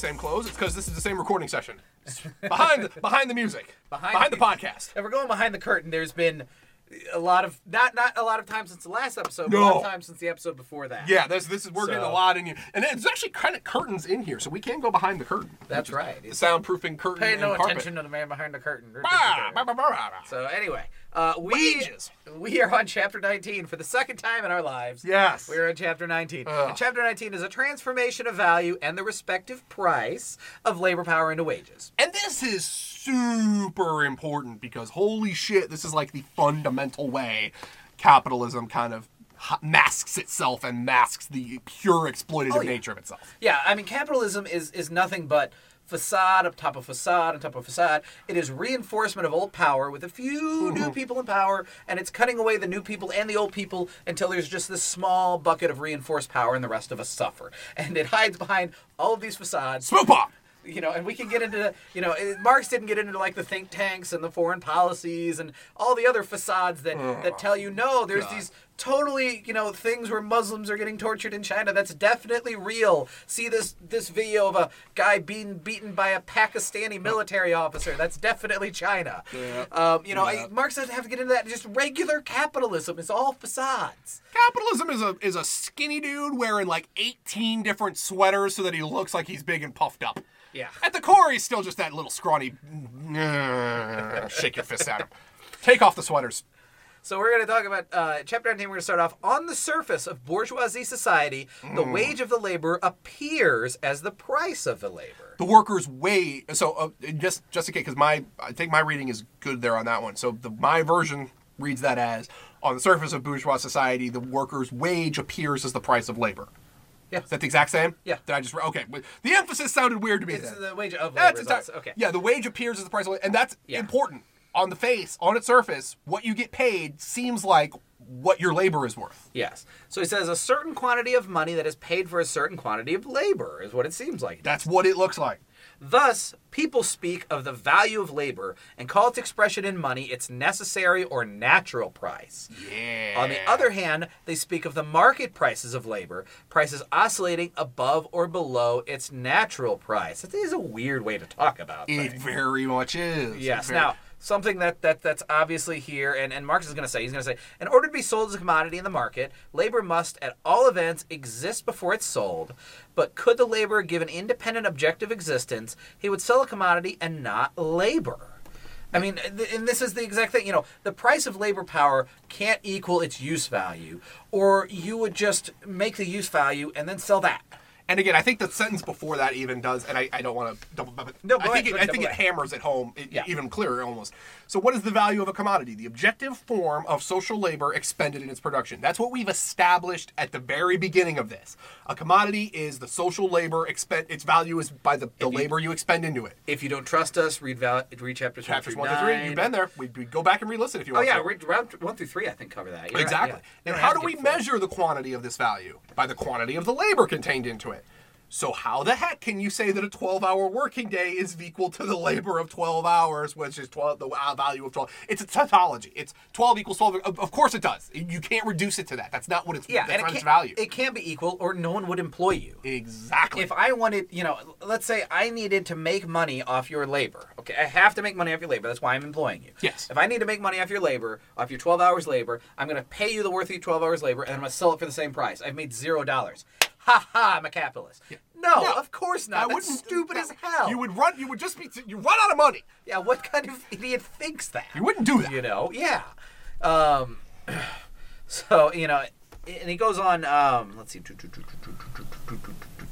same clothes, it's because this is the same recording session. behind the, behind the music, Behind behind, the- the podcast. If we're going behind the curtain, there's been a lot of not not a lot of time since the last episode, but a No. lot of time since the episode before that. Yeah, this this is we're getting a lot in here, and it's actually kind of curtains in here, so we can go behind the curtain. That's right. The soundproofing curtain Pay no carpet. attention to the man behind the curtain. Bah, bah, bah. So anyway, uh, we Wages. we are on chapter 19 for the second time in our lives. Yes. We are on chapter 19. And chapter 19 is a transformation of value and the respective price of labor power into wages. And this is super important because holy shit, this is like the fundamental way capitalism kind of masks itself and masks the pure exploitative Oh, yeah. nature of itself. Yeah, I mean capitalism is is nothing but facade on top of facade on top of facade. It is reinforcement of old power with a few mm-hmm. new people in power, and it's cutting away the new people and the old people until there's just this small bucket of reinforced power, and the rest of us suffer. And it hides behind all of these facades. Smoke bomb. You know, and we can get into, you know, Marx didn't get into like the think tanks and the foreign policies and all the other facades that that tell you no, there's God. these totally, you know, things where Muslims are getting tortured in China. That's definitely real. See this this video of a guy being beaten by a Pakistani military officer. That's definitely China. Yeah. Um, you know, Yeah. I, Marx doesn't have to get into that. Just regular capitalism is all facades. Capitalism is a is a skinny dude wearing like 18 different sweaters so that he looks like he's big and puffed up. Yeah. At the core, he's still just that little scrawny. Shake your fist at him. Take off the sweaters. So we're going to talk about uh, chapter 19. We're going to start off on the surface of bourgeoisie society. The Mm. wage of the labor appears as the price of the labor. the workers wage so uh, just just in case because my i think my reading is good there on that one so the my version reads that as on the surface of bourgeois society the worker's wage appears as the price of labor Yeah. is that the exact same Yeah. did i just okay the emphasis sounded weird to me It's then. the wage of labor. that's is entire- okay. yeah the wage appears as the price of labor and that's Yeah. important on the face on its surface what you get paid seems like what your labor is worth Yes. So he says a certain quantity of money that is paid for a certain quantity of labor is what it seems like. that's what it looks like Thus, people speak of the value of labor and call its expression in money its necessary or natural price. yeah On the other hand, they speak of the market prices of labor, prices oscillating above or below its natural price. That is a weird way to talk about it things. very much is Yes. Very- Now, something that, that that's obviously here, and, and Marx is going to say, he's going to say, in order to be sold as a commodity in the market, labor must, at all events, exist before it's sold. But could the laborer give an independent, objective existence, he would sell a commodity and not labor. I mean, and this is the exact thing. You know, the price of labor power can't equal its use value, or you would just make the use value and then sell that. And again, I think the sentence before that even does, and I, I don't want to double, but No, I think ahead, it, I think it hammers it home it, Yeah. even clearer almost. So, what is the value of a commodity? The objective form of social labor expended in its production. That's what we've established at the very beginning of this. A commodity is the social labor expend. Its value is by the, the you- labor you expend into it. If you don't trust us, read val- read chapters, Chapters one through three, you've been there. We, we go back and re-listen if you want. Oh yeah, to. read round one through three. I think cover that. You're right, Exactly. yeah. You And how do we measure the quantity of this value? By the quantity of the labor contained into it. So how the heck can you say that a 12-hour working day is equal to the labor of 12 hours, which is 12 the uh, value of 12? It's a tautology. It's 12 equals 12. Of course it does. You can't reduce it to that. That's not what it's. Yeah, that's and it value. it can't be equal, or no one would employ you. exactly. If I wanted, you know, let's say I needed to make money off your labor. Okay, I have to make money off your labor. That's why I'm employing you. Yes. If I need to make money off your labor, off your 12 hours labor, I'm going to pay you the worth of your 12 hours labor, and I'm going to sell it for the same price. I've made zero dollars. Ha ha! I'm a capitalist. No, No, of course I not. That's wouldn't- stupid no. as hell. You would run. You would just be. You run out of money. Yeah. What kind of idiot thinks that? You wouldn't do that. You know, yeah. Um, so you know, and he goes on. Um, let's see.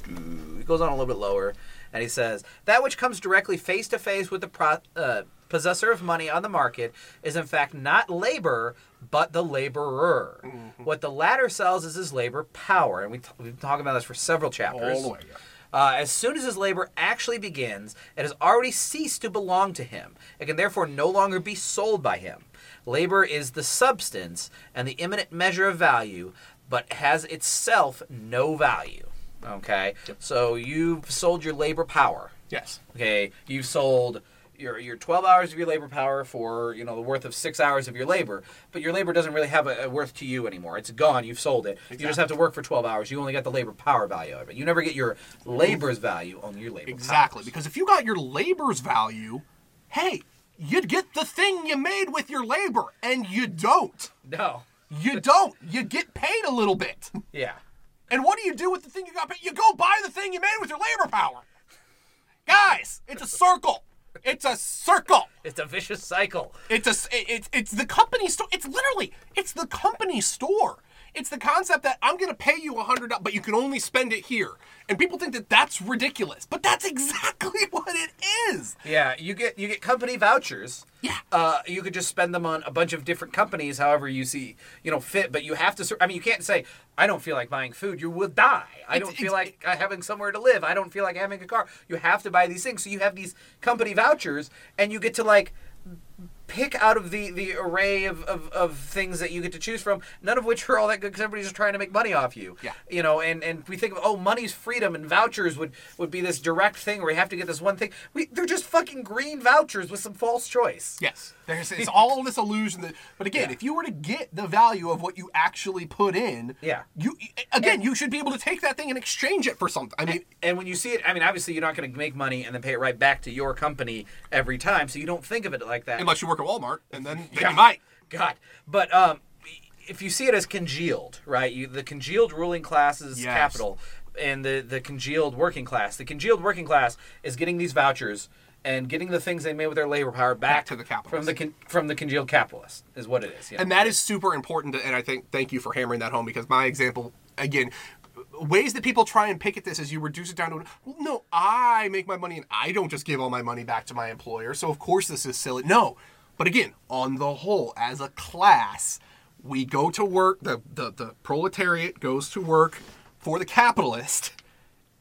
He goes on a little bit lower, and he says that which comes directly face to face with the pro, uh, possessor of money on the market is in fact not labor, but the laborer. What the latter sells is his labor power, and we t- we've been talking about this for several chapters. All the way. Yeah. Uh, as soon as his labor actually begins, it has already ceased to belong to him. It can therefore no longer be sold by him. Labor is the substance and the imminent measure of value, but has itself no value. Okay? Yep. So you've sold your labor power. Yes. Okay? You've sold your your 12 hours of your labor power for you know the worth of six hours of your labor, but your labor doesn't really have a, a worth to you anymore. It's gone. You've sold it. You just have to work for 12 hours. You only get the labor power value of it. You never get your labor's value on your labor. Exactly, powers. because if you got your labor's value, hey, you'd get the thing you made with your labor, and you don't. no, You don't. You get paid a little bit. yeah, And what do you do with the thing you got paid? You go buy the thing you made with your labor power. Guys, it's a circle. It's a circle. it's a vicious cycle. It's a it's it's the company store. It's literally it's the company store. It's the concept that I'm going to pay you a hundred, but you can only spend it here, and people think that that's ridiculous, but that's exactly what it is. Yeah, you get you get company vouchers. Yeah. Uh, you could just spend them on a bunch of different companies, however you see you know fit. But you have to. I mean, you can't say I don't feel like buying food. You will die. I It's- don't feel it's- like having somewhere to live. I don't feel like having a car. You have to buy these things. So you have these company vouchers, and you get to like pick out of the the array of, of, of things that you get to choose from none of which are all that good because everybody's just trying to make money off you Yeah. you know and and we think of oh money's freedom and vouchers would would be this direct thing where you have to get this one thing we they're just fucking green vouchers with some false choice Yes, there's it's all this illusion that. But again, Yeah. if you were to get the value of what you actually put in, Yeah. you again you should be able to take that thing and exchange it for something. I mean, and when you see it i mean obviously you're not going to make money and then pay it right back to your company every time so you don't think of it like that unless you work at Walmart, and then, then Yeah. you might. God, but um, if you see it as congealed, right? You the congealed ruling class's Yes. capital and the the congealed working class. The congealed working class is getting these vouchers and getting the things they made with their labor power back, to the capitalists. from the con- from the congealed capitalist is what it is. Yeah. And that is super important. To, and I think thank you for hammering that home because my example again. Ways that people try and pick at this is you reduce it down to well, no, I make my money and I don't just give all my money back to my employer. So of course this is silly. No, but again, on the whole, as a class, we go to work. The the, the proletariat goes to work for the capitalist,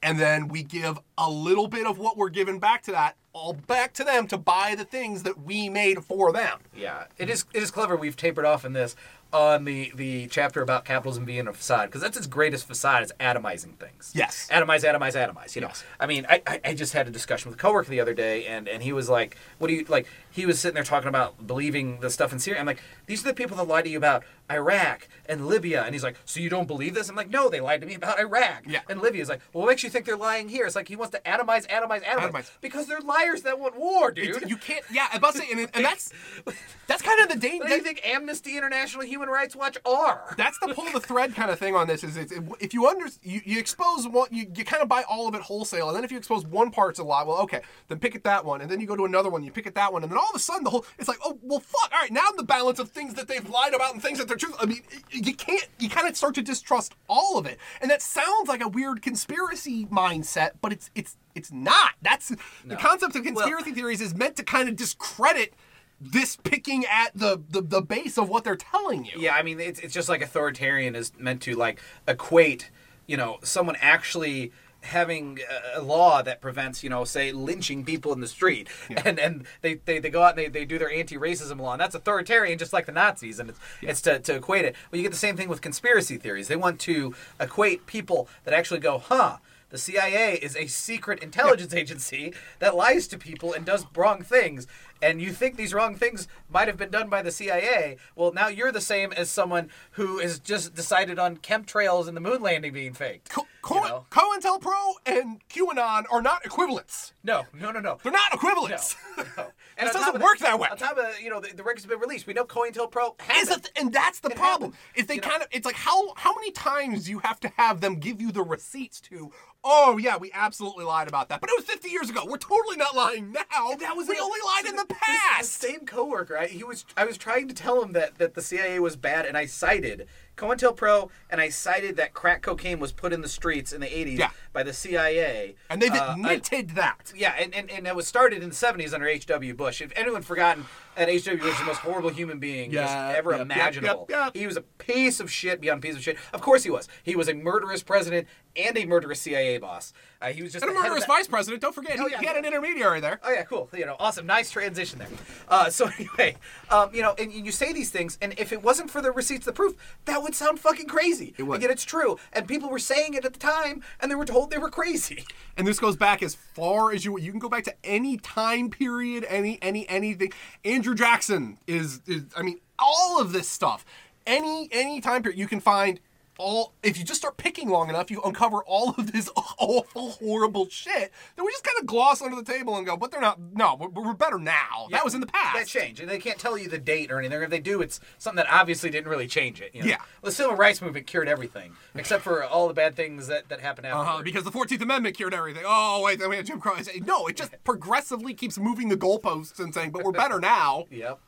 and then we give a little bit of what we're giving back to that all back to them to buy the things that we made for them. Yeah, it is. It is clever. We've tapered off in this on the the chapter about capitalism being a facade because that's its greatest facade is atomizing things. Yes. atomize, atomize, atomize. You know, Yes. I mean, I, I I just had a discussion with a coworker the other day, and and he was like, "What do you like?" He was sitting there talking about believing the stuff in Syria. I'm like, "These are the people that lie to you about Iraq and Libya," and he's like, "So you don't believe this?" I'm like, "No, they lied to me about Iraq Yeah. and Libya." He's like, "Well, what makes you think they're lying here?" It's like he wants to atomize, atomize, atomize, Atomize. because they're liars that want war, dude. It's- you can't. Yeah, I must say, and, and that's that's kind of the danger. What do you think Amnesty International Human Rights Watch are? That's the pull the thread kind of thing on this. Is it's, if you under you, you expose one, you, you kind of buy all of it wholesale, and then if you expose one part's a lie, well, okay, then pick at that one, and then you go to another one, you pick at that one, and then all of a sudden the whole it's like, oh well, fuck, all right, now the balance of things that they've lied about and things that they're true. I mean, you can't, you kind of start to distrust all of it, and that sounds like a weird conspiracy mindset, but it's it's it's not. That's the concept of conspiracy theories is meant to kind of discredit this picking at the, the the base of what they're telling you. Yeah, I mean, it's, it's just like authoritarian is meant to like equate, you know, someone actually having a- law that prevents, you know, say lynching people in the street, and and they, they, they go out and they, they do their anti-racism law, and that's authoritarian, just like the Nazis, and it's it's to, to equate it. Well, you get the same thing with conspiracy theories. They want to equate people that actually go, huh. The CIA is a secret intelligence agency that lies to people and does wrong things. And you think these wrong things might have been done by the CIA. Well, now you're the same as someone who has just decided on chemtrails and the moon landing being fake. Co- You know? COINTELPRO and QAnon are not equivalents. No, no, no, no. They're not equivalents. no. This on top doesn't work that way. On top of you know the, the records have been released. We know COINTELPRO has it. it, and that's the It problem. happened. Is they You know? kind of it's like how how many times do you have to have them give you the receipts to? Oh yeah, we absolutely lied about that, but it was 50 years ago. We're totally not lying now. that was we it. only lied in the This-. The same coworker, I, he was. I was trying to tell him that that the CIA was bad, and I cited COINTELPRO, and I cited that crack cocaine was put in the streets in the '80s Yeah. by the CIA, and they've Uh, I- admitted that. yeah, and, and, and it was started in the 70s under H.W. Bush. If anyone forgotten, And HW was the most horrible human being just Yeah, ever yep, yep, imaginable. yep, yep. He was a piece of shit beyond piece of shit. Of course he was. He was a murderous president and a murderous CIA boss. Uh, he was just And a the head murderous that- vice president. Don't forget, Oh, he, yeah. he had an intermediary there. Oh yeah, cool. You know, awesome, nice transition there. Uh, so anyway, um, you know, and you say these things, and if it wasn't for the receipts, the proof, that would sound fucking crazy. It would. Again, it's true, and people were saying it at the time, and they were told they were crazy. And this goes back as far as you you can go back to any time period, any any anything. Andrew Jackson is, is I mean, all of this stuff. Any any time period you can find all if you just start picking long enough, you uncover all of this awful, horrible shit that we just kind of gloss under the table and go, but they're not. No, we're, we're better now. that was in the past. That changed, and they can't tell you the date or anything. If they do, it's something that obviously didn't really change it. You know? Yeah. the civil rights movement cured everything, except for all the bad things that that happened after. Uh-huh, because the Fourteenth Amendment cured everything. Oh wait, then we had Jim Crow. No, it just progressively keeps moving the goalposts and saying, but we're better now. Yep.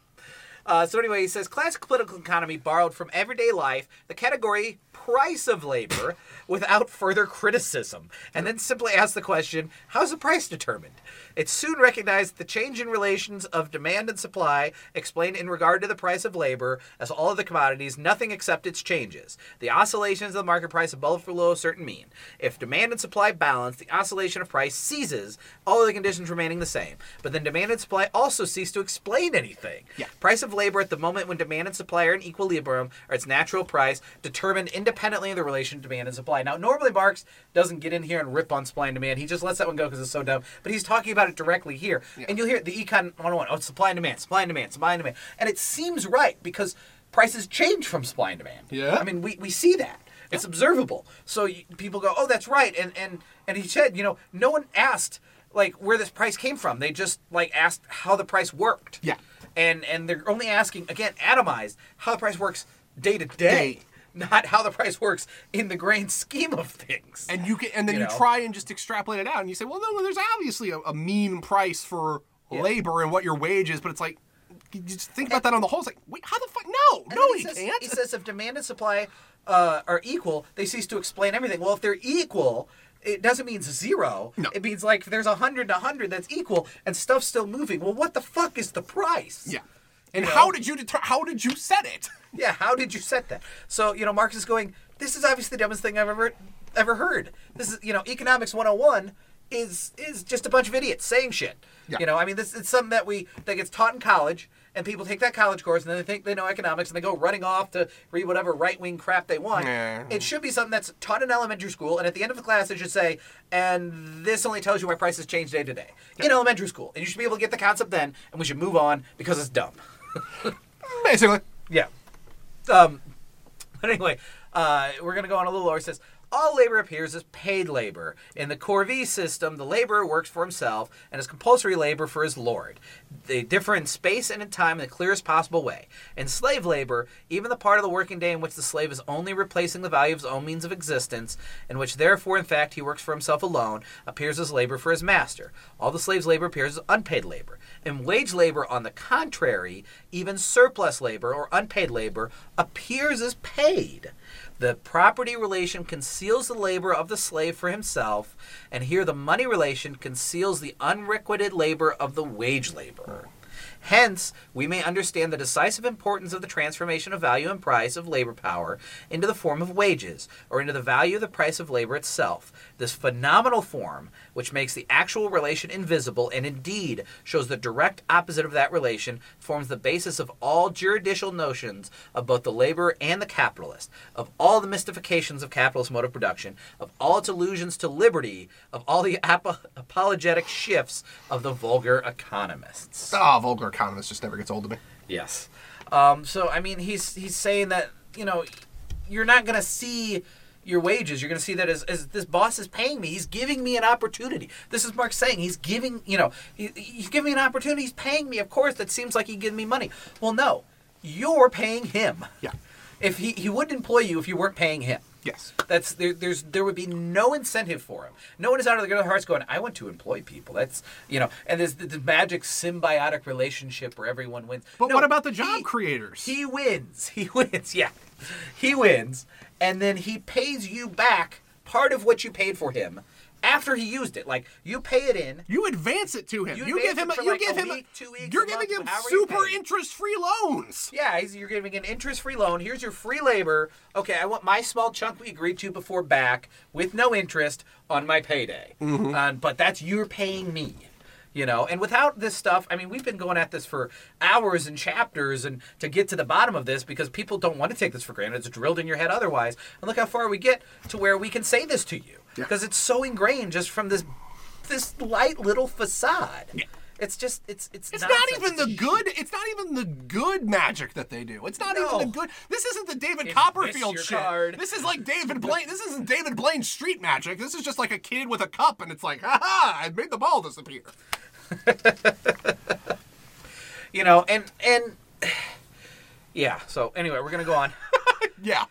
Uh, so anyway, he says classic political economy borrowed from everyday life the category price of labor without further criticism, and then simply asks the question, how's the price determined? It soon recognized the change in relations of demand and supply explained in regard to the price of labor as all of the commodities, nothing except its changes. The oscillations of the market price above or below a certain mean. If demand and supply balance, the oscillation of price ceases, all of the conditions remaining the same. But then demand and supply also cease to explain anything. Yeah. Price of labor at the moment when demand and supply are in equilibrium or its natural price determined independently of the relation of demand and supply. Now, normally Marx doesn't get in here and rip on supply and demand. He just lets that one go because it's so dumb. But he's talking about it directly here. And you'll hear the Econ 101. Oh, it's oh, supply and demand, supply and demand, supply and demand. And it seems right because prices change from supply and demand. Yeah. I mean, we, we see that. It's observable. So you, people go, oh, that's right. And, and, and he said, you know, no one asked like where this price came from. They just like asked how the price worked Yeah. and and they're only asking again atomized how the price works day to Day. Not how the price works in the grand scheme of things And you can, and then You you, know? try and just extrapolate it out, and you say, well, no, there's obviously a, a mean price for Yeah. labor and what your wage is, but it's like, you just think about that on the whole. It's like, wait, how the fuck? No, no, then he, says, can't. he says if demand and supply uh, are equal they cease to explain everything well if they're equal it doesn't mean zero. No. It means like there's a hundred to hundred that's equal and stuff's still moving. Well, what the fuck is the price? yeah. And You know? how did you deter- How did you set it? Yeah, how did you set that? So, you know, Marx is going, this is obviously the dumbest thing I've ever ever heard. This is, you know, economics 101 is is just a bunch of idiots saying shit. Yeah. You know, I mean, this it's something that we that gets taught in college and people take that college course and then they think they know economics and they go running off to read whatever right-wing crap they want. Yeah. It should be something that's taught in elementary school and at the end of the class it should say, and this only tells you why prices change day to day. In elementary school. And you should be able to get the concept then and we should move on because it's dumb. Basically. Yeah. Um, but anyway, uh, we're going to go on a little lower. It says, all labor appears as paid labor. In the Corvée system, the laborer works for himself and is compulsory labor for his lord. They differ in space and in time in the clearest possible way. In slave labor, even the part of the working day in which the slave is only replacing the value of his own means of existence, in which therefore in fact he works for himself alone, appears as labor for his master. All the slave's labor appears as unpaid labor. In wage labor, on the contrary, even surplus labor or unpaid labor appears as paid. The property relation conceals the labor of the slave for himself, and here the money relation conceals the unrequited labor of the wage laborer. Hence, we may understand the decisive importance of the transformation of value and price of labor power into the form of wages, or into the value of the price of labor itself. This phenomenal form, which makes the actual relation invisible and indeed shows the direct opposite of that relation, forms the basis of all juridical notions of both the laborer and the capitalist, of all the mystifications of capitalist mode of production, of all its allusions to liberty, of all the apo- apologetic shifts of the vulgar economists. Ah, vulgar economist just never gets old to me. Yes. Um, so I mean, he's he's saying that you know you're not going to see your wages. You're going to see that as, as this boss is paying me. He's giving me an opportunity. This is Mark saying he's giving you know he, he's giving me an opportunity. He's paying me. Of course, that seems like he's giving me money. Well, no, you're paying him. Yeah. If he he wouldn't employ you if you weren't paying him. Yes. That's there, there's there would be no incentive for him. No one is out of their hearts going, I want to employ people. That's you know, and there's the, the magic symbiotic relationship where everyone wins. But No, what about the job he- creators? He wins. He wins. Yeah, he wins, and then he pays you back part of what you paid for him after he used it. Like you pay it in. You advance it to him. You You, give him. for you like give a him. week, two weeks, you're giving month, him super interest-free loans. Yeah, he's, you're giving an interest-free loan. Here's your free labor. Okay, I want my small chunk we agreed to before back with no interest on my payday. Mm-hmm. Uh, but that's you're paying me. You know, and without this stuff, I mean, we've been going at this for hours and chapters, and to get to the bottom of this, because people don't want to take this for granted. It's drilled in your head otherwise. And look how far we get to where we can say this to you, Yeah. because it's so ingrained just from this this light little facade. It's just it's it's. It's not even the good. It's not even the good magic that they do. It's not No. even the good. This isn't the David Copperfield shit. card. This is like David Blaine. This isn't David Blaine street magic. This is just like a kid with a cup, and it's like, ha ha! I made the ball disappear. you know, and and yeah. So anyway, we're gonna go on. Yeah.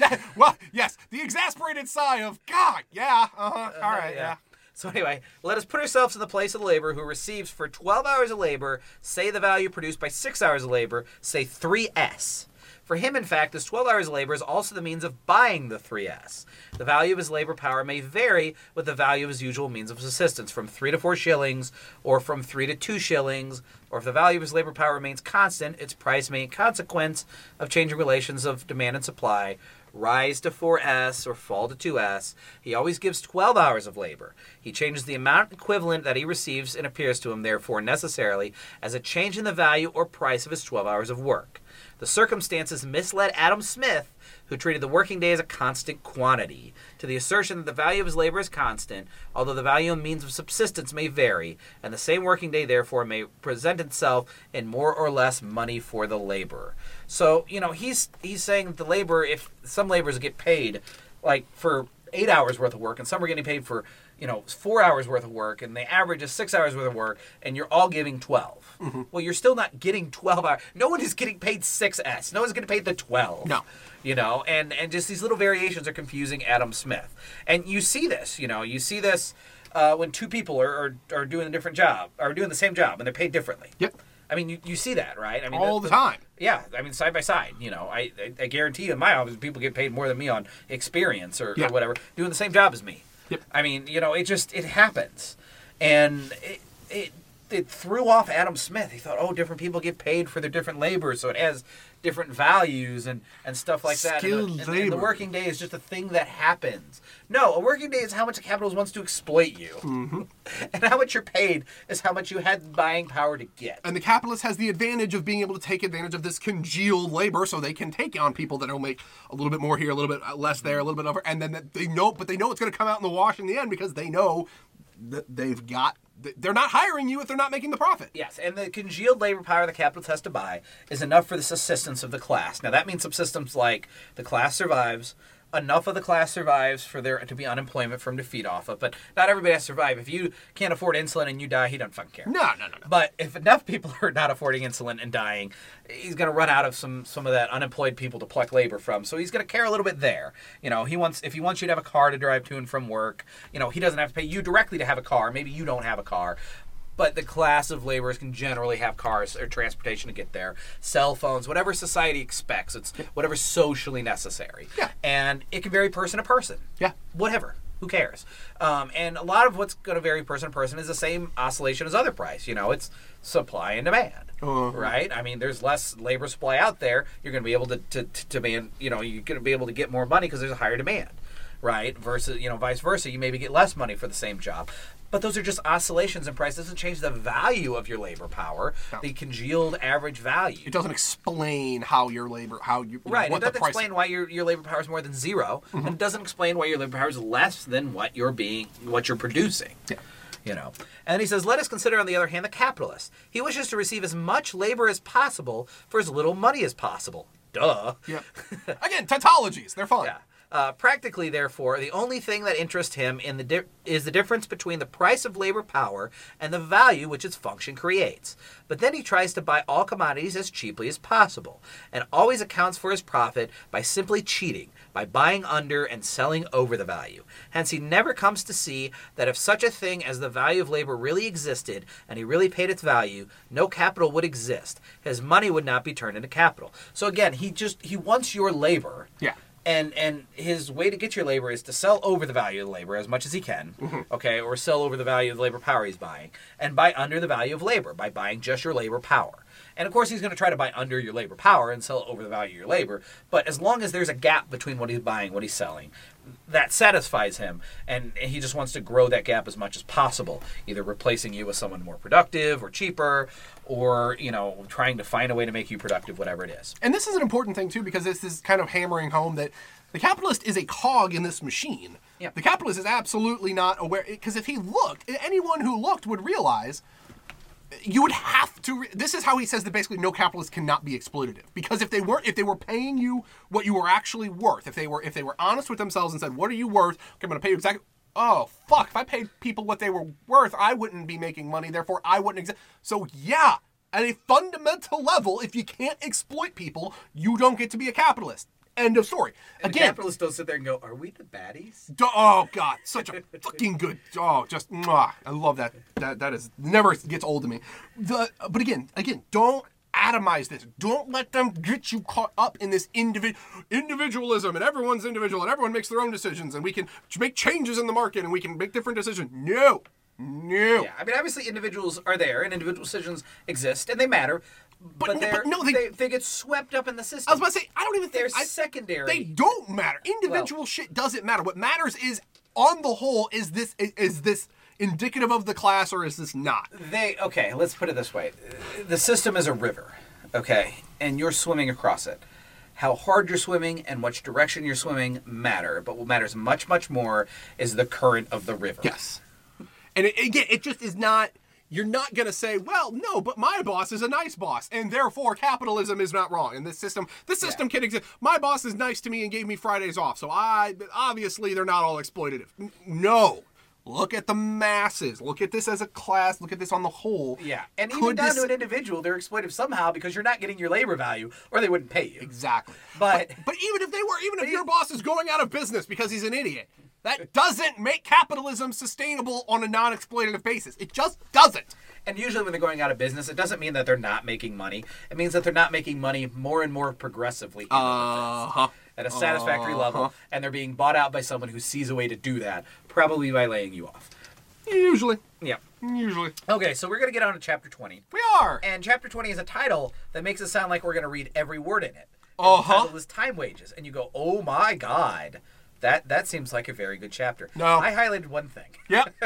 That- well, yes. The exasperated sigh of God. Yeah. Uh huh. All right. Yeah. So anyway, let us put ourselves in the place of the laborer who receives for 12 hours of labor, say the value produced by 6 hours of labor, say 3s. For him, in fact, this 12 hours of labor is also the means of buying the 3s. The value of his labor power may vary with the value of his usual means of subsistence, from 3 to 4 shillings, or from 3 to 2 shillings, or if the value of his labor power remains constant, its price may, in consequence of changing relations of demand and supply, rise to 4S or fall to 2S. He always gives 12 hours of labor. He changes the amount equivalent that he receives and appears to him, therefore, necessarily, as a change in the value or price of his 12 hours of work. The circumstances misled Adam Smith, who treated the working day as a constant quantity, to the assertion that the value of his labor is constant, although the value and means of subsistence may vary, and the same working day, therefore, may present itself in more or less money for the laborer. So, you know, he's he's saying that the labor, if some laborers get paid like for eight hours worth of work, and some are getting paid for you know four hours worth of work, and the average is six hours worth of work, and you're all giving 12 Well, you're still not getting twelve hours. No one is getting paid six s. No one's getting paid the twelve. No. You know, and and just these little variations are confusing Adam Smith, and you see this. You know, you see this uh, when two people are, are are doing a different job, are doing the same job, and they're paid differently. Yep. I mean, you, you see that, right? I mean, All the time. yeah, I mean, side by side. You know, I, I, I guarantee you in my office, people get paid more than me on experience or, Yeah. or whatever, doing the same job as me. Yep. I mean, you know, it just it happens, and it it it threw off Adam Smith. He thought, oh, different people get paid for their different labor, so it has different values and and stuff like that. And the- Skilled and, and the working day is just a thing that happens. No, a working day is how much a capitalist wants to exploit you, Mm-hmm. and how much you're paid is how much you had buying power to get. And the capitalist has the advantage of being able to take advantage of this congealed labor, so they can take on people that will make a little bit more here, a little bit less there, a little bit over, and then they know, but they know it's going to come out in the wash in the end because they know that they've got. They're not hiring you if they're not making the profit. Yes, and the congealed labor power the capitalist has to buy is enough for the subsistence of the class. Now that means subsistence like the class survives, enough of the class survives for there to be unemployment for him to feed off of. But not everybody has to survive. If you can't afford insulin and you die, he doesn't fucking care. No, no, no, no. But if enough people are not affording insulin and dying, he's going to run out of some some of that unemployed people to pluck labor from. So he's going to care a little bit there. You know, he wants if he wants you to have a car to drive to and from work, you know, he doesn't have to pay you directly to have a car. Maybe you don't have a car. But the class of laborers can generally have cars or transportation to get there, cell phones, whatever society expects. It's whatever socially necessary. Yeah. And it can vary person to person Yeah. whatever. Who cares? Um, and a lot of what's going to vary person to person is the same oscillation as other price. You know, it's supply and demand, Uh-huh. right? I mean, there's less labor supply out there. You're going to be able to, to, to demand. You know, you're going to be able to get more money because there's a higher demand, right? Versus, you know, vice versa. You maybe get less money for the same job. But those are just oscillations in price. It doesn't change the value of your labor power, No. the congealed average value. It doesn't explain how your labor, how you, Right. what it doesn't explain why your, your labor power is more than 0 mm-hmm. and it doesn't explain why your labor power is less than what you're being what you're producing. Yeah. You know. And he says, let us consider on the other hand the capitalist. He wishes to receive as much labor as possible for as little money as possible. Duh. Yep. Again, tautologies. They're fun. Yeah. Uh, practically, therefore, the only thing that interests him in the di- is the difference between the price of labor power and the value which its function creates. But then he tries to buy all commodities as cheaply as possible, and always accounts for his profit by simply cheating, by buying under and selling over the value. Hence, he never comes to see that if such a thing as the value of labor really existed and he really paid its value, no capital would exist. His money would not be turned into capital. So again, he just he wants your labor Yeah. And and his way to get your labor is to sell over the value of the labor as much as he can, mm-hmm. okay, or sell over the value of the labor power he's buying, and buy under the value of labor by buying just your labor power. And of course, he's going to try to buy under your labor power and sell over the value of your labor. But as long as there's a gap between what he's buying, what he's selling, that satisfies him, and he just wants to grow that gap as much as possible, either replacing you with someone more productive or cheaper, or you know, trying to find a way to make you productive, whatever it is. And this is an important thing too because this is kind of hammering home that the capitalist is a cog in this machine. Yep. The capitalist is absolutely not aware because if he looked, anyone who looked would realize you would have to. Re- this is how he says that basically no capitalist cannot be exploitative because if they weren't, if they were paying you what you were actually worth, if they were, if they were honest with themselves and said, "What are you worth? Okay, I'm going to pay you exactly." Oh fuck! If I paid people what they were worth, I wouldn't be making money. Therefore, I wouldn't exist. So yeah, at a fundamental level, if you can't exploit people, you don't get to be a capitalist. End of story. And Again, capitalists don't sit there and go, "Are we the baddies?" D- Oh God, such a fucking good. Oh, just mwah. I love that. That that is never gets old to me. The but again, again, don't atomize this. Don't let them get you caught up in this individ individualism and everyone's individual and everyone makes their own decisions and we can make changes in the market and we can make different decisions. No, no. Yeah, I mean, obviously, individuals are there, and individual decisions exist, and they matter. But, But- they're, but no, they- they, they get swept up in the system. I was about to say I don't even think They're I- secondary. They don't matter. Individual shit doesn't matter. What matters is, on the whole, is this is, is this indicative of the class or is this not? They okay. Let's put it this way: the system is a river, okay, and you're swimming across it. How hard you're swimming and which direction you're swimming matter, but what matters much, much more is the current of the river. Yes. And it, again, it just is not. You're not going to say, well, no, but my boss is a nice boss, and therefore capitalism is not wrong. And this system, this system can exist. My boss is nice to me and gave me Fridays off, so I obviously they're not all exploitative. No, look at the masses. Look at this as a class. Look at this on the whole. Yeah, and Could even down this- to an individual, they're exploitive somehow because you're not getting your labor value, or they wouldn't pay you. Exactly. But- but even if they were, even if your boss is going out of business because he's an idiot, that doesn't make capitalism sustainable on a non-exploitative basis. It just doesn't. And usually, when they're going out of business, it doesn't mean that they're not making money. It means that they're not making money more and more progressively into the business Uh-huh. at a satisfactory level, and they're being bought out by someone who sees a way to do that, probably by laying you off. Usually. Yeah. Usually. Okay, so we're gonna get on to chapter twenty, We are. and chapter twenty is a title that makes it sound like we're gonna read every word in it. And Uh-huh. The title is time wages, and you go, "Oh my god." That, that seems like a very good chapter. No. I highlighted one thing. Yep.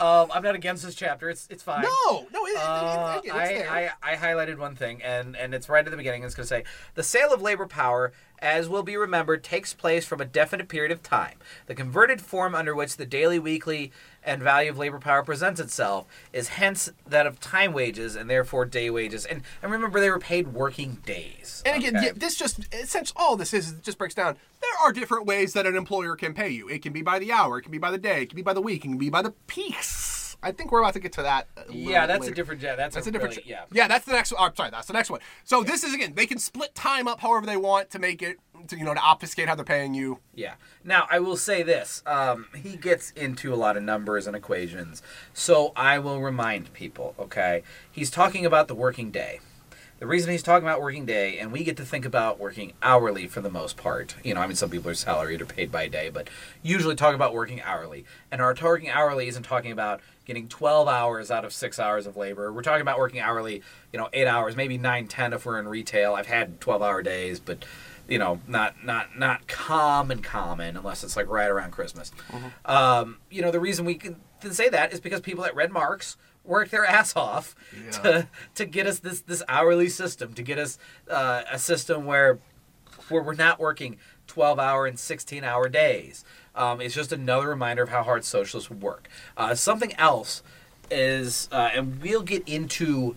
Um, I'm not against this chapter. It's it's fine. no, no, it, it, Uh, it, it's I. I, I highlighted one thing, and, and it's right at the beginning. It's going to say the sale of labor power, as will be remembered, takes place from a definite period of time. The converted form under which the daily, weekly, and value of labor power presents itself is hence that of time wages and therefore day wages. And and remember, they were paid working days. and again, okay? yeah, this just essentially all this is it just breaks down. There are different ways that an employer can pay you. It can be by the hour, it can be by the day, it can be by the week, it can be by the piece. I think we're about to get to that. a little yeah, that's later. a different. Yeah, that's, That's a, a different. really- yeah. yeah, that's the next. one. Oh, sorry, that's the next one. So this is again, they can split time up however they want to make it, to, you know, to obfuscate how they're paying you. Yeah. Now I will say this: um, he gets into a lot of numbers and equations, so I will remind people. Okay, he's talking about the working day. The reason he's talking about working day, and we get to think about working hourly for the most part. You know, I mean, some people are salaried or paid by day, but usually talk about working hourly. And our working hourly isn't talking about getting 12 hours out of six hours of labor. We're talking about working hourly, you know, eight hours, maybe nine, ten if we're in retail. I've had 12 hour days, but you know, not not not common common unless it's like right around Christmas. Um, you know, the reason we can can say that is because people at Red Marks work their ass off Yeah. to to get us this this hourly system, to get us uh, a system where where we're not working 12 hour and 16 hour days. Um, it's just another reminder of how hard socialists work. Uh, something else is, uh, and we'll get into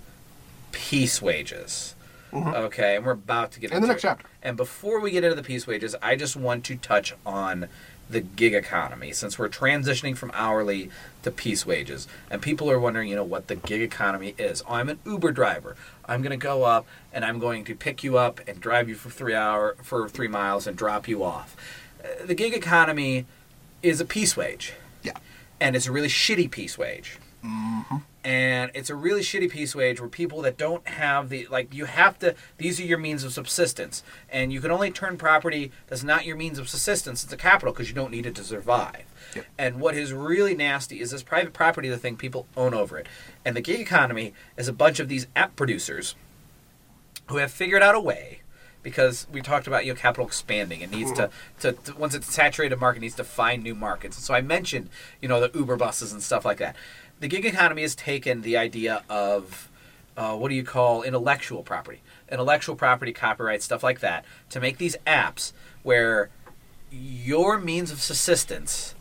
piece wages. Okay, and we're about to get Mm-hmm. In the next it. chapter. And before we get into the piece wages, I just want to touch on the gig economy since we're transitioning from hourly to piece wages. And people are wondering, you know, what the gig economy is. Oh, I'm an Uber driver. I'm going to go up and I'm going to pick you up and drive you for 3 hour for 3 miles and drop you off. Uh, The gig economy is a piece wage Yeah. and it's a really shitty piece wage. And it's a really shitty piece wage where people that don't have the like you have to these are your means of subsistence. And you can only turn property that's not your means of subsistence into capital because you don't need it to survive. Yep. and what is really nasty is this private property the thing people own over it. And the gig economy is a bunch of these app producers who have figured out a way because we talked about you know capital expanding. It needs to, mm-hmm. to, to once it's saturated market it needs to find new markets. So i mentioned you know the uber buses and stuff like that the gig economy has taken the idea of uh, what do you call intellectual property? Intellectual property copyright stuff like that to make these apps where your means of subsistence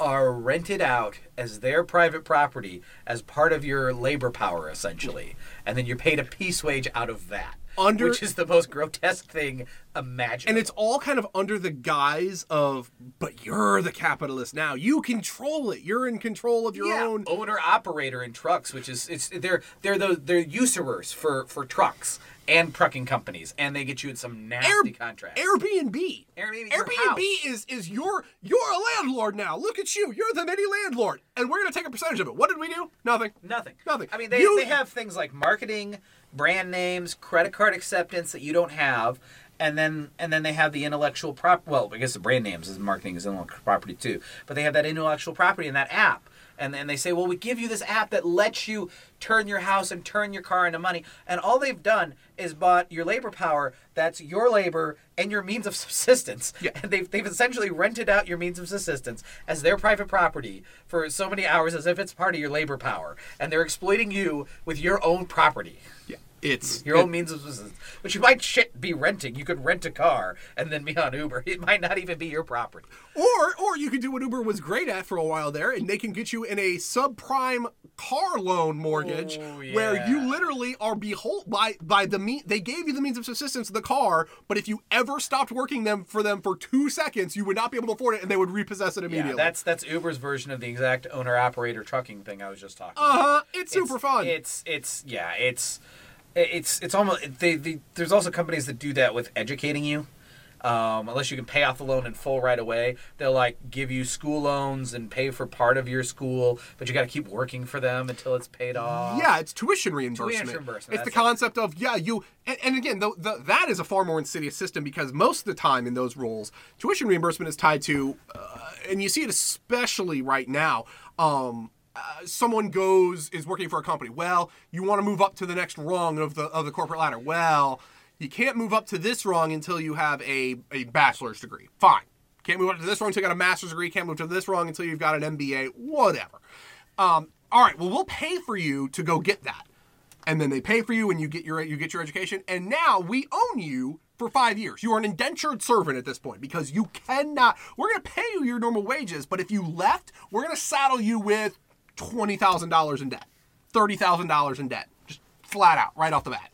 are rented out as their private property as part of your labor power essentially and then you're paid a piece wage out of that Under- which is the most grotesque thing imaginable And it's all kind of under the guise of, but you're the capitalist now. You control it. You're in control of your yeah, own. owner operator in trucks which is it's they're they're the they're usurers for for trucks and trucking companies and they get you in some nasty Air- contracts Airbnb. Airbnb, Airbnb is is your you're a landlord now. Look at you. You're the mini landlord, and we're gonna take a percentage of it. What did we do? Nothing. Nothing. Nothing. I mean, they, You- they have things like marketing, brand names, credit card acceptance that you don't have, and then and then they have the intellectual prop. Well, I guess the brand names is marketing is intellectual property too, but they have that intellectual property in that app. And then they say, well, we give you this app that lets you turn your house and turn your car into money. And all they've done is bought your labor power. That's your labor and your means of subsistence. Yeah. And they've, they've essentially rented out your means of subsistence as their private property for so many hours as if it's part of your labor power. And they're exploiting you with your own property, Yeah. It's your own means of subsistence, which you might shit be renting. You could rent a car and then be on Uber. It might not even be your property. Or or you could do what Uber was great at for a while there, and they can get you in a subprime car loan mortgage Oh, where you literally are behold by by the mean they gave you the means of subsistence of the car, but if you ever stopped working them for them for two seconds, you would not be able to afford it, and they would repossess it immediately. Yeah, that's that's Uber's version of the exact owner operator trucking thing I was just talking uh about. huh. It's super fun. It's it's yeah, it's it's it's almost they, they there's also companies that do that with educating you. Um, unless you can pay off the loan in full right away, they'll like give you school loans and pay for part of your school, but you got to keep working for them until it's paid off. Yeah, it's tuition reimbursement. Tuition reimbursement, It's the that's it. concept of yeah, you and, and again, the, the, that is a far more insidious system because most of the time in those roles, tuition reimbursement is tied to, uh, and you see it especially right now. Um, uh, someone goes is working for a company. Well, you want to move up to the next rung of the of the corporate ladder. Well, you can't move up to this rung until you have a a bachelor's degree. Fine. Can't move up to this rung until you got a master's degree. Can't move to this rung until you've got an MBA. Whatever. Um, all right. Well, we'll pay for you to go get that and then they pay for you and you get your you get your education and now we own you for five years you are an indentured servant at this point because you cannot we're going to pay you your normal wages but if you left we're going to saddle you with $20000 in debt $30000 in debt just flat out right off the bat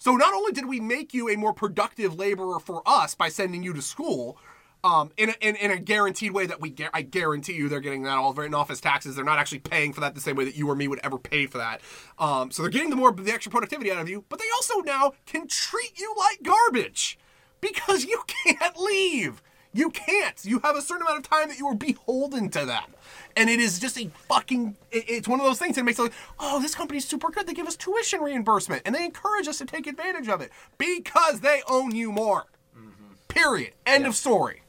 so not only did we make you a more productive laborer for us by sending you to school, um, in, a, in, in a guaranteed way that we gu- I guarantee you they're getting that all written off as taxes. They're not actually paying for that the same way that you or me would ever pay for that. Um, so they're getting the more the extra productivity out of you, but they also now can treat you like garbage because you can't leave. You can't. You have a certain amount of time that you are beholden to them. And it is just a fucking. it- It's one of those things that makes it like, oh, this company's super good. They give us tuition reimbursement and they encourage us to take advantage of it because they own you more. Period. End of story.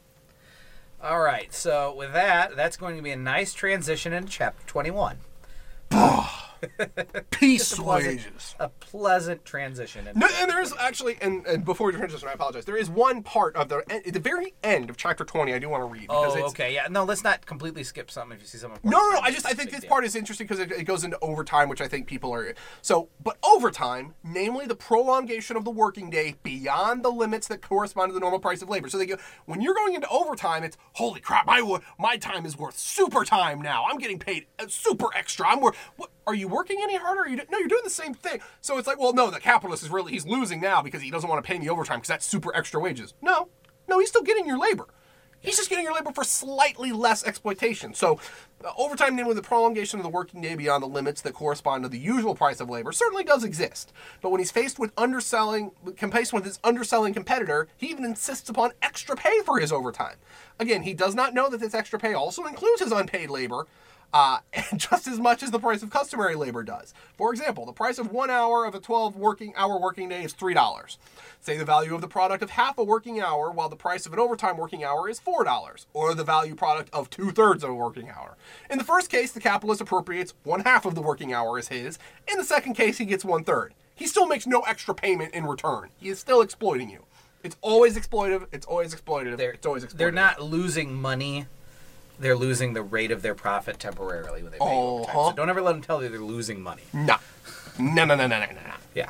All right. So with that, that's going to be a nice transition into chapter 21. Piece pleasant- wages. A pleasant transition. No, and there is actually, and, and before we transition, I apologize. There is one part of the at the very end of chapter twenty I do want to read because Oh, it's okay. Yeah. No, let's not completely skip something if you see something. No, no, no. I just I think this deal. part is interesting because it, it goes into overtime, which I think people are so. But overtime, namely the prolongation of the working day beyond the limits that correspond to the normal price of labor. So they go when you're going into overtime, it's holy crap, my my time is worth super time now. I'm getting paid uh, super extra. I'm worth. What are you working any harder? You no, you're doing the same thing. So it's like, well, no, the capitalist is really he's losing now because he doesn't want to pay me overtime because that's super extra wages. No, no, he's still getting your labor. He's just getting your labor for slightly less exploitation. So, uh, overtime, with the prolongation of the working day beyond the limits that correspond to the usual price of labor, certainly does exist. But when he's faced with underselling, faced with his underselling competitor, he even insists upon extra pay for his overtime. Again, he does not know that this extra pay also includes his unpaid labor. Uh, and just as much as the price of customary labor does. For example, the price of one hour of a 12 working hour working day is $3. Say the value of the product of half a working hour, while the price of an overtime working hour is $4, or the value product of two thirds of a working hour. In the first case, the capitalist appropriates one half of the working hour as his. In the second case, he gets one third. He still makes no extra payment in return. He is still exploiting you. It's always exploitive. It's always exploitative. They're, it's always exploitative. they're not losing money. They're losing the rate of their profit temporarily when they pay overtime. Uh-huh. So don't ever let them tell you they're losing money. No. No, no, no, no, no, no. no. Yeah.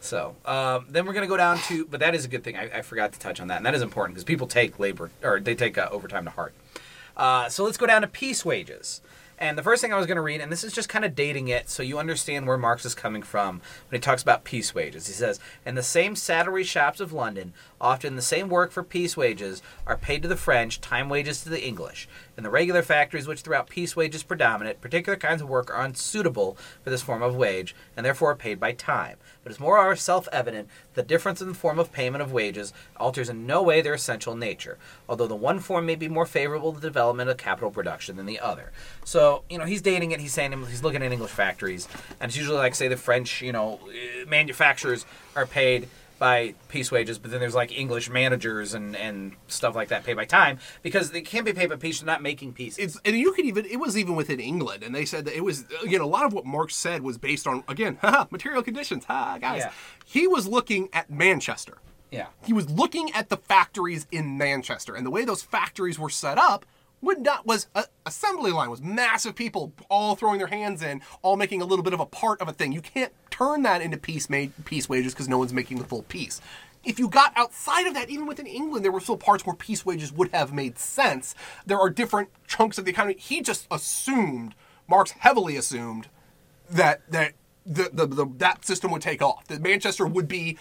So um, then we're going to go down to, but that is a good thing. I, I forgot to touch on that, and that is important because people take labor or they take uh, overtime to heart. Uh, so let's go down to piece wages. And the first thing I was going to read, and this is just kind of dating it so you understand where Marx is coming from when he talks about piece wages. He says, In the same saddlery shops of London, often the same work for piece wages are paid to the French, time wages to the English. In the regular factories, which throughout piece wages predominate, particular kinds of work are unsuitable for this form of wage, and therefore paid by time. But it's more or self evident the difference in the form of payment of wages alters in no way their essential nature, although the one form may be more favorable to the development of capital production than the other. So, you know, he's dating it, he's saying he's looking at English factories, and it's usually like, say, the French, you know, manufacturers are paid by piece wages, but then there's like English managers and, and stuff like that paid by time because they can't be paid by piece, they're not making pieces. It's and you could even it was even within England, and they said that it was again a lot of what Marx said was based on again material conditions. Ha guys, Yeah. he was looking at Manchester. yeah. He was looking at the factories in Manchester, and the way those factories were set up would not was a assembly line was massive people all throwing their hands in, all making a little bit of a part of a thing. You can't turn that into piece made piece wages because no one's making the full piece. If you got outside of that, even within England, there were still parts where piece wages would have made sense. There are different chunks of the economy. He just assumed, Marx heavily assumed, that that the, the, the that system would take off. That Manchester would be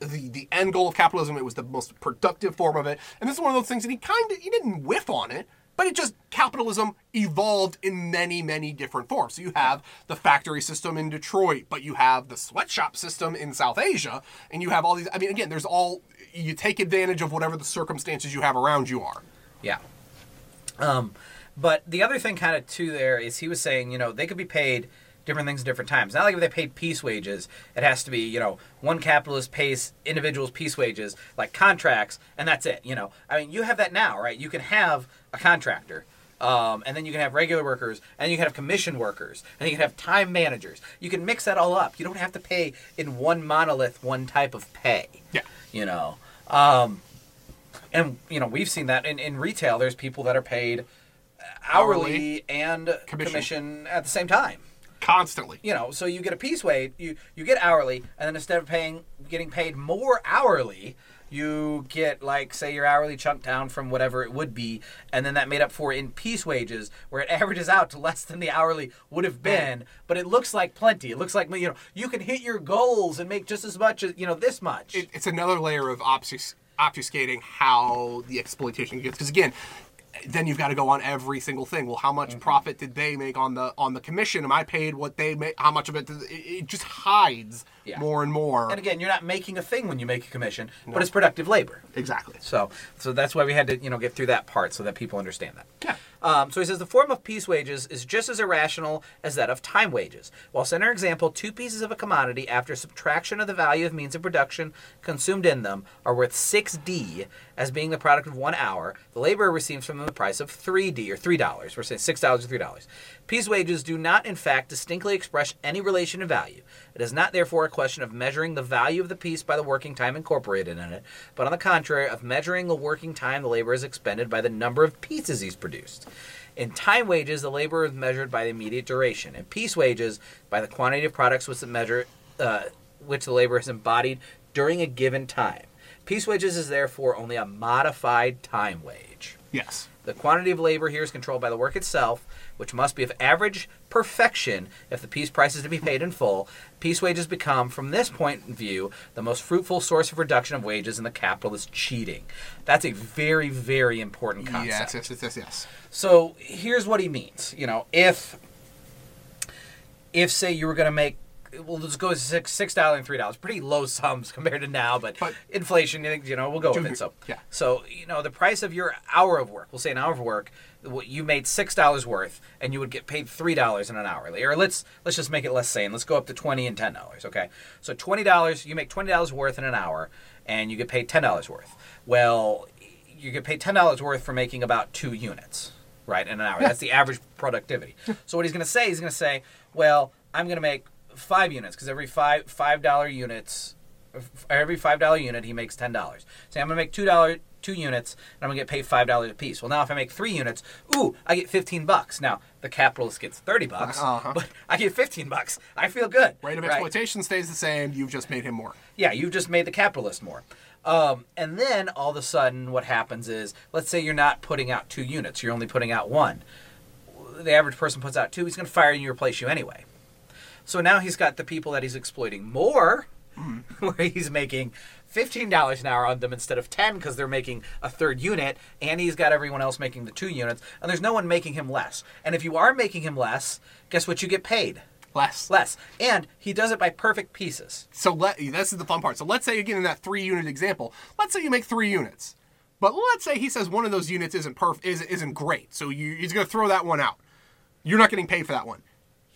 the the end goal of capitalism. It was the most productive form of it, and this is one of those things that he kind of he didn't whiff on it, but it just capitalism evolved in many many different forms. So you have the factory system in Detroit, but you have the sweatshop system in South Asia, and you have all these. I mean, again, there's all you take advantage of whatever the circumstances you have around you are. Yeah. Um, but the other thing, kind of too, there is he was saying, you know, they could be paid different things at different times. Not like if they paid piece wages, it has to be, you know, one capitalist pays individuals piece wages, like contracts, and that's it. You know, I mean, you have that now, right? You can have a contractor. Um, and then you can have regular workers, and you can have commission workers, and you can have time managers. You can mix that all up. You don't have to pay in one monolith, one type of pay. Yeah. You know, um, and you know we've seen that in, in retail. There's people that are paid hourly, Hourly. and Commission. commission. at the same time. Constantly. You know, so you get a piece wage, you you get hourly, and then instead of paying getting paid more hourly, you get like say your hourly chunk down from whatever it would be, and then that made up for in piece wages, where it averages out to less than the hourly would have been, but it looks like plenty. It looks like you know you can hit your goals and make just as much as you know this much. it, it's another layer of obfus- obfuscating how the exploitation gets because again then you've got to go on every single thing well how much Mm-hmm. profit did they make on the on the commission am i paid what they make how much of it, did, it, it just hides Yeah. more and more and again, you're not making a thing when you make a commission, but it's productive labor. exactly So, so that's why we had to, you know, get through that part so that people understand that. Yeah. Um, so he says the form of piece wages is just as irrational as that of time wages. Whilst in our example, two pieces of a commodity, after subtraction of the value of means of production consumed in them, are worth six d as being the product of one hour, the laborer receives from them the price of three d or three dollars. We're saying six dollars or three dollars. Piece wages do not, in fact, distinctly express any relation to value. It is not, therefore, a question of measuring the value of the piece by the working time incorporated in it, but on the contrary, of measuring the working time the laborer has expended by the number of pieces he's produced. In time wages, the labor is measured by the immediate duration. In piece wages, by the quantity of products which the measure, uh, which the labor has embodied during a given time. Piece wages is therefore only a modified time wage. yes The quantity of labor here is controlled by the work itself, which must be of average perfection if the piece price is to be paid in full. Piece wages become, from this point of view, the most fruitful source of reduction of wages in the capitalist cheating. That's a very, very important concept. yes yes yes yes yes So here's what he means. You know, if if say you were going to make we'll just go six six dollar and three dollars. Pretty low sums compared to now, but, But- inflation, you know, we'll go with it. So Yeah. So you know, the price of your hour of work. We'll say an hour of work. You made six dollars worth, and you would get paid three dollars in an hour. Or let's let's just make it less sane. Let's go up to twenty and ten dollars. Okay, so twenty dollars. You make twenty dollars worth in an hour, and you get paid ten dollars worth. Well, you get paid ten dollars worth for making about two units, right, in an hour. That's the average productivity. So what he's going to say, he's going to say, well, I'm going to make five units because every five five dollar units, every five dollar unit he makes ten dollars. Say I'm going to make two dollar two units and I'm going to get paid five dollars a piece. Well, now if I make three units, ooh, I get fifteen bucks. Now the capitalist gets thirty bucks, Uh-huh. but I get fifteen bucks. I feel good. Rate of right? exploitation stays the same. You've just made him more. Yeah, you've just made the capitalist more. Um, and then all of a sudden, what happens is, let's say you're not putting out two units, you're only putting out one. The average person puts out two, he's going to fire you and replace you anyway. So now he's got the people that he's exploiting more, where he's making $15 an hour on them instead of 10 because they're making a third unit, and he's got everyone else making the two units, and there's no one making him less. And if you are making him less, guess what you get paid? Less. Less. And he does it by perfect pieces. So let this is the fun part. So let's say again in that three unit example, let's say you make three units, but let's say he says one of those units isn't perf isn't, isn't great, so you, he's going to throw that one out. You're not getting paid for that one.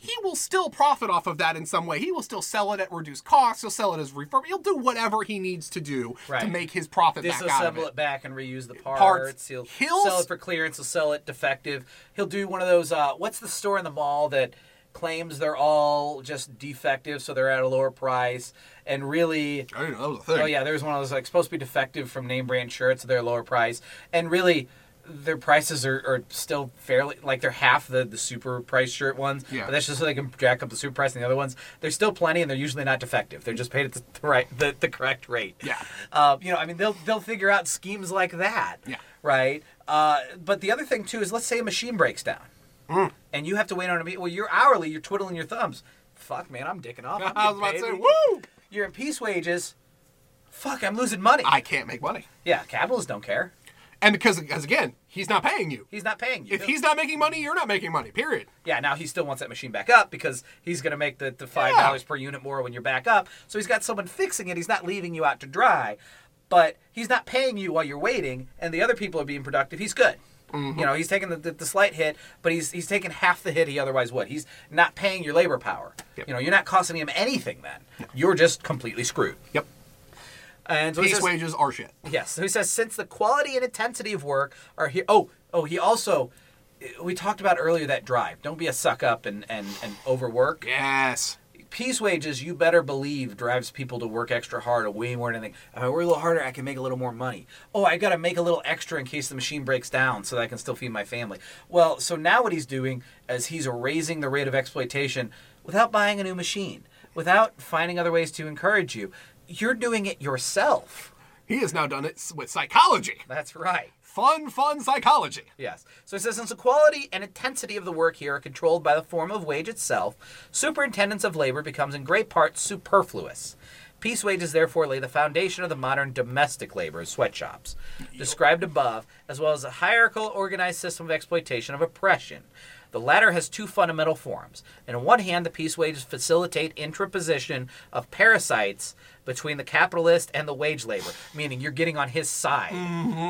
He will still profit off of that in some way. He will still sell it at reduced cost. He'll sell it as refurb. He'll do whatever he needs to do to make his profit back out of it. it. back and reuse the parts. Parts. He'll, He'll sell it for clearance. He'll sell it defective. He'll do one of those. Uh, what's the store in the mall that claims they're all just defective, so they're at a lower price, and really. I didn't know that was a thing. Oh yeah, there's one of those like supposed to be defective from name brand shirts. So they're lower price, and really. Their prices are, are still fairly like they're half the, the super price shirt ones. Yeah. But that's just so they can jack up the super price and the other ones. There's still plenty and they're usually not defective. They're just paid at the, the right the, the correct rate. Yeah. Uh, you know, I mean, they'll they'll figure out schemes like that. Yeah. Right. Uh, but the other thing too is, let's say a machine breaks down, Mm. and you have to wait on a meet. Well, you're hourly. You're twiddling your thumbs. Fuck, man, I'm dicking off. I'm I was about to say, woo! You're in piece wages. Fuck, I'm losing money. I can't make money. yeah, capitalists don't care. And because, because again, he's not paying you. He's not paying you. If he's not making money, you're not making money. Period. Yeah, now he still wants that machine back up because he's going to make the, the five dollars per unit more when you're back up. So he's got someone fixing it. He's not leaving you out to dry, but he's not paying you while you're waiting, and the other people are being productive. He's good. Mm-hmm. You know, he's taking the, the, the slight hit, but he's he's taking half the hit he otherwise would. He's not paying your labor power. Yep. You know, you're not costing him anything then. You're just completely screwed. Yep. And so Piece says, wages are shit. Yes. So he says since the quality and intensity of work are here. Oh, oh. He also, we talked about earlier that drive. Don't be a suck up and and and overwork. Yes. Piece wages, you better believe, drives people to work extra hard, or way more than anything. If I work a little harder, I can make a little more money. Oh, I got to make a little extra in case the machine breaks down, so that I can still feed my family. Well, so now what he's doing is he's raising the rate of exploitation without buying a new machine, without finding other ways to encourage you. You're doing it yourself. He has now done it with psychology. That's right. Fun, fun psychology. Yes. So it says since the quality and intensity of the work here are controlled by the form of wage itself, superintendence of labor becomes in great part superfluous. Piece wages therefore lay the foundation of the modern domestic labor sweatshops, described above, as well as a hierarchical organized system of exploitation of oppression. The latter has two fundamental forms. On one hand, the piece wages facilitate intraposition of parasites between the capitalist and the wage labor, meaning you're getting on his side,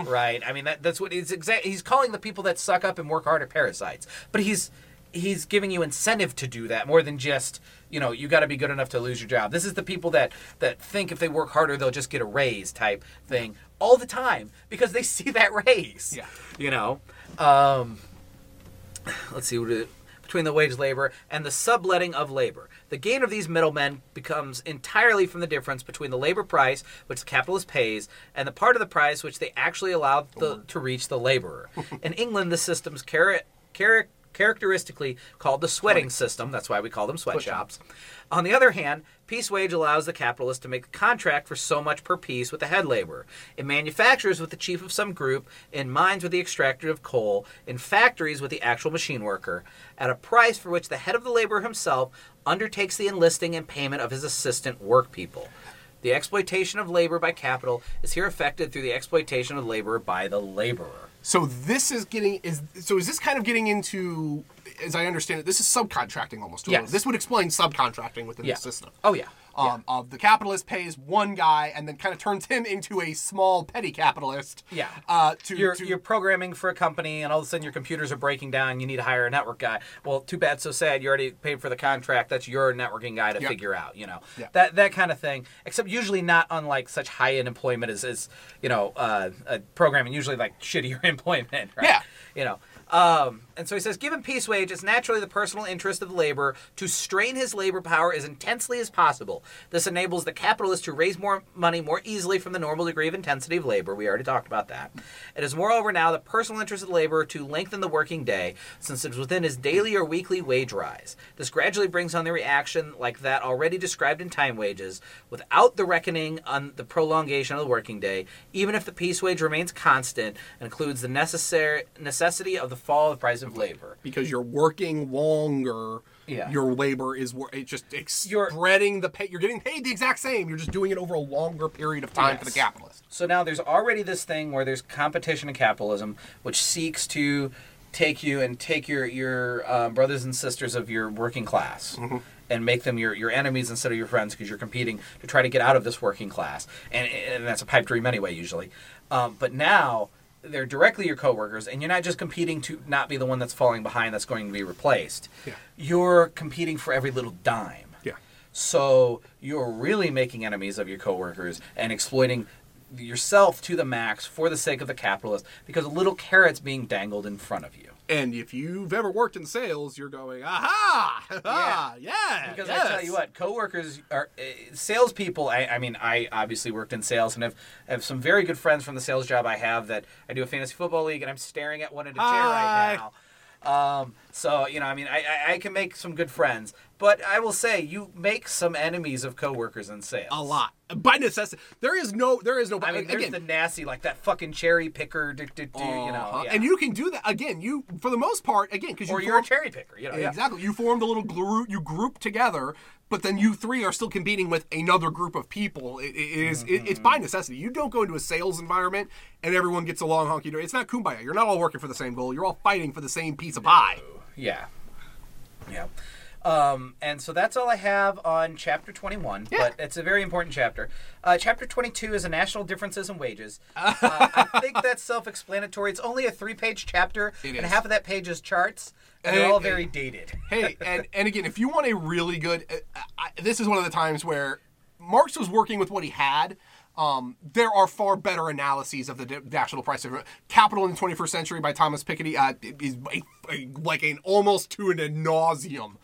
right? I mean, that, that's what he's exact. He's calling the people that suck up and work harder parasites, but he's he's giving you incentive to do that more than just you know you got to be good enough to lose your job. This is the people that that think if they work harder they'll just get a raise type thing all the time because they see that raise. Yeah. you know. Um, let's see what it, between the wage labor and the subletting of labor. The gain of these middlemen becomes entirely from the difference between the labor price which the capitalist pays and the part of the price which they actually allow the, to reach the laborer. In England, the system's chara- chara- characteristically called the sweating system. That's why we call them sweatshops. On the other hand, piece wage allows the capitalist to make a contract for so much per piece with the head laborer. In manufactures with the chief of some group, in mines with the extractor of coal, in factories with the actual machine worker, at a price for which the head of the laborer himself undertakes the enlisting and payment of his assistant workpeople. The exploitation of labor by capital is here effected through the exploitation of labor by the laborer. So this is getting is so is this kind of getting into as I understand it, this is subcontracting almost. Yes. This would explain subcontracting within Yeah. the system. Oh yeah. Um, of the capitalist pays one guy and then kind of turns him into a small petty capitalist. Yeah. Uh, to, you're, to you're programming for a company and all of a sudden your computers are breaking down you need to hire a network guy well too bad so sad you already paid for the contract that's your networking guy to Yep. figure out you know Yeah. that that kind of thing except usually not unlike such high end employment as, as you know uh, uh, programming usually like shittier employment right Yeah. you know um, and so he says, given piece wage, it's naturally the personal interest of the laborer to strain his labor power as intensely as possible. This enables the capitalist to raise more money more easily from the normal degree of intensity of labor. We already talked about that. It is moreover now the personal interest of labor to lengthen the working day, since it is within his daily or weekly wage rise. This gradually brings on the reaction like that already described in time wages, without the reckoning on the prolongation of the working day, even if the piece wage remains constant and includes the necessary necessity of the fall of the price of labor. because you're working longer. Yeah. Your labor is wor- it just it's You're- spreading the pay. You're getting paid the exact same. You're just doing it over a longer period of time for the Yes. capitalist. So now there's already this thing where there's competition in capitalism, which seeks to take you and take your your uh, brothers and sisters of your working class. And make them your, your enemies instead of your friends because you're competing to try to get out of this working class, and, and that's a pipe dream anyway usually. Um, but now they're directly your coworkers, and you're not just competing to not be the one that's falling behind that's going to be replaced. Yeah. You're competing for every little dime. Yeah. So you're really making enemies of your coworkers and exploiting yourself to the max for the sake of the capitalist because a little carrot's being dangled in front of you. And if you've ever worked in sales, you're going, aha, aha, yeah, Because yes. I tell you what, coworkers are uh, salespeople. I, I mean, I obviously worked in sales and have have some very good friends from the sales job I have. That I do a fantasy football league, and I'm staring at one in a chair Hi. right now. Um, so you know, I mean, I, I, I can make some good friends, but I will say you make some enemies of coworkers in sales. a lot by necessity. There is no, there is no. I mean, there's again, the nasty, like that fucking cherry picker, do, do, do, you know, yeah. and you can do that again. You, for the most part, again, because you or you're a cherry picker, you know. yeah. Exactly. You formed a little group. You group together, but then you three are still competing with another group of people. It, it is. It, it's Mm-hmm. by necessity. You don't go into a sales environment and everyone gets along honky dory. It's not kumbaya. You're not all working for the same goal. You're all fighting for the same piece of pie. Yeah. Yeah. Um, and so that's all I have on chapter 21, Yeah. but it's a very important chapter. Uh, chapter 22 is a national differences in wages. Uh, I think that's self explanatory. It's only a three page chapter, It and is. all of that page is charts, and they're all very dated. hey, and and again, if you want a really good, uh, I, this is one of the times where Marx was working with what he had. Um, there are far better analyses of the di- national price of capital in the 21st century by Thomas Piketty. Uh, is a, a, like an almost to an nauseum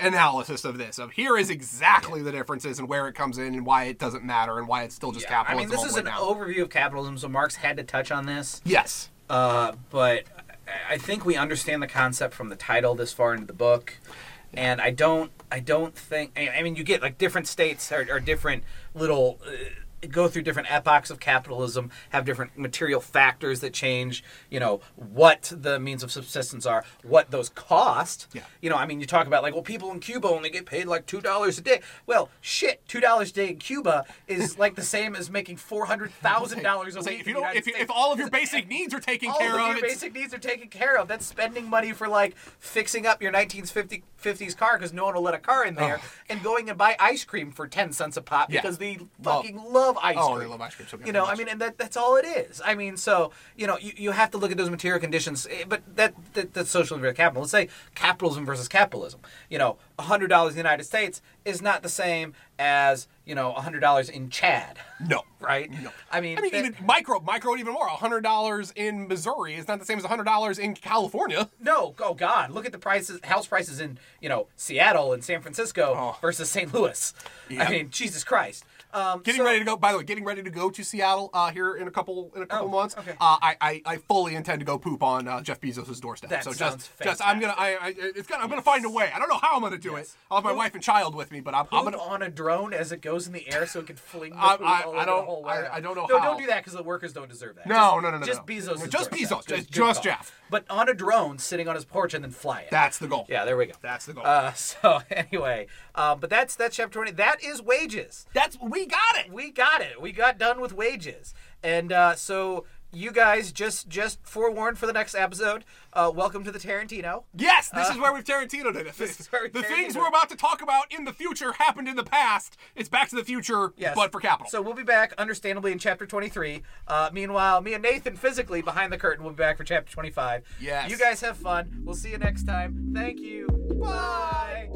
analysis of this. Of here is exactly the differences and where it comes in and why it doesn't matter and why it's still just Yeah, I capitalism. mean, this is an down. overview of capitalism, so Marx had to touch on this. yes. Uh, but I- I think we understand the concept from the title this far into the book, and I don't. I don't think. I I mean, you get like different states or, are different little. Uh, go through different epochs of capitalism have different material factors that change you know what the means of subsistence are what those cost Yeah. you know i mean you talk about like well people in cuba only get paid like two dollars a day well shit two dollars a day in cuba is like the same as making four hundred thousand dollars a Say, week if in you the don't, United if, you, if all of your basic needs are taken all care of of, your basic needs are taken care of. That's spending money for like fixing up your 1950s car because no one will let a car in there, and going and buy ice cream for 10 cents a pop Yeah. because they Well- fucking love ice Oh, cream. they love ice cream so You know, I mean, and that that's all it is. I mean, so you know, you, you have to look at those material conditions. eh, But that, that that's socialism versus capitalism. Let's say capitalism versus capitalism. You know, hundred dollars in the United States is not the same as you know hundred dollars in Chad. no. Right? No. I mean, I mean, that- even micro, micro, even more. hundred dollars in Missouri is not the same as hundred dollars in California. No, oh God! Look at the prices, house prices in you know Seattle and San Francisco Oh. versus St. Louis. Yeah. I mean, Jesus Christ! Um, Getting so- ready to go. By the way, getting ready to go to Seattle uh, here in a couple in a couple Oh, months. okay. Uh, I, I I fully intend to go poop on uh, Jeff Bezos' doorstep. That so sounds just just I'm gonna I, I it's gonna I'm gonna find a way. I don't know how I'm gonna do Yes. it. I'll have my Poop- wife and child with me, but I'm, I'm gonna. on a drone as it goes in the air so it can fling the I- poop I- all I over don't- the whole I-. I don't know No, how. don't do that because the workers don't deserve that. No, just, no, no, no, Just no. Bezos. Just. Bezos, just- just. Jeff. But on a drone sitting on his porch and then fly it. That's the goal. yeah, there we go. That's the goal. Uh, so anyway, um, but that's that's chapter twenty. That is wages. That's we got it. we got it. We got done with wages. And uh, so you guys just just forewarned for the next episode. Uh, welcome to the Tarantino. Yes, this is where we've Tarantinoed it. this is where the things we're about to talk about in the future happened in the past. It's Back to the Future, Yes. but for capital. So we'll be back, understandably, in chapter 23. Uh, meanwhile, me and Nathan, physically behind the curtain, will be back for chapter 25. Yes. You guys have fun. We'll see you next time. Thank you. Bye.